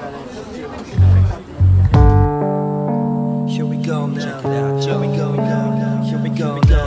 Here we go now. Here we go now. Here we go now.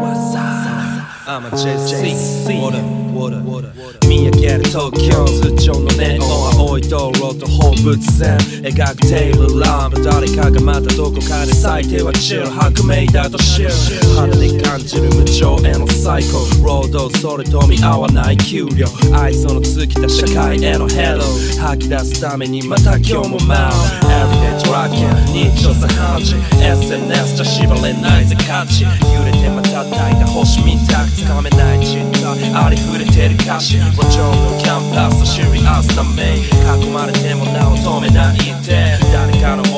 What's up? I'm a JC. Water, water, water. 見上げる東京頭頂のネオン青い道路と放物線描くテーブルランプかがまたどこかで咲いては散る白明だと知る肌で感じる無情へのサイコ労働それと見合わない給料愛想の尽きた社会へのヘロ吐き出すためにまた今日も舞う Everyday tracking 日常茶飯事 SNS じゃ縛れないぜ価値揺れてまたたいた星みたくつかめない実態ありふれてる歌詞路上のキャンパスとシリアスなメイ囲まれてもなお止めないで誰かの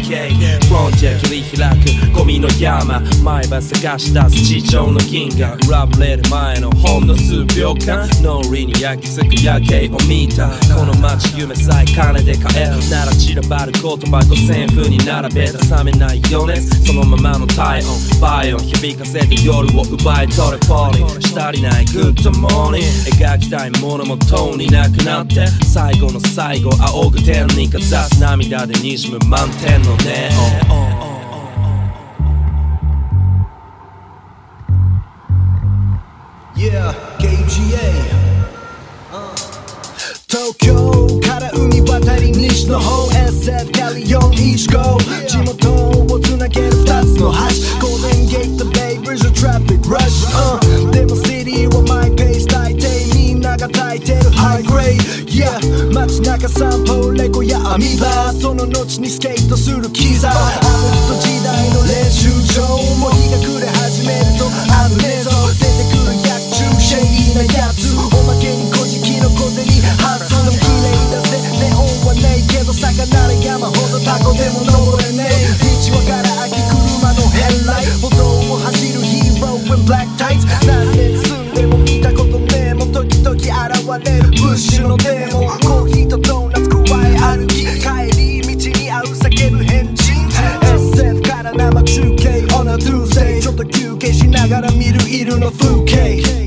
okay えるだけフロンティア切り開くゴミの山毎晩探し出す地上の銀河ラブレる前のほんの数秒間脳裏に焼き付く夜景を見たこの街夢さえ金で買えるなら散らばる言葉5000風に並べた冷めない余熱そのままの体温バイオン響かせて夜を奪い取れポーリーしたりないグッドモーニング描きたいものもとうになくなって最後の最後仰ぐ天にかざす涙でにじむ満天のネオン東京から海渡り西の方 SF キャリオンイースコ地元をつなげる二つの橋ゴールデンゲートベイブリッジのトラフィックラッシュ、でもシティはマイペース大抵みんなが焚いてるハイグレイ Yeah 街中散歩レゴやアミバその後にスケートするキザアメフト時代の練習場もわれるブッシュのデーモンコーヒーとドーナツ加え歩き帰り道に合う叫ぶ変人。SF から生中継 on a Tuesday ちょっと休憩しながら見る色の風景。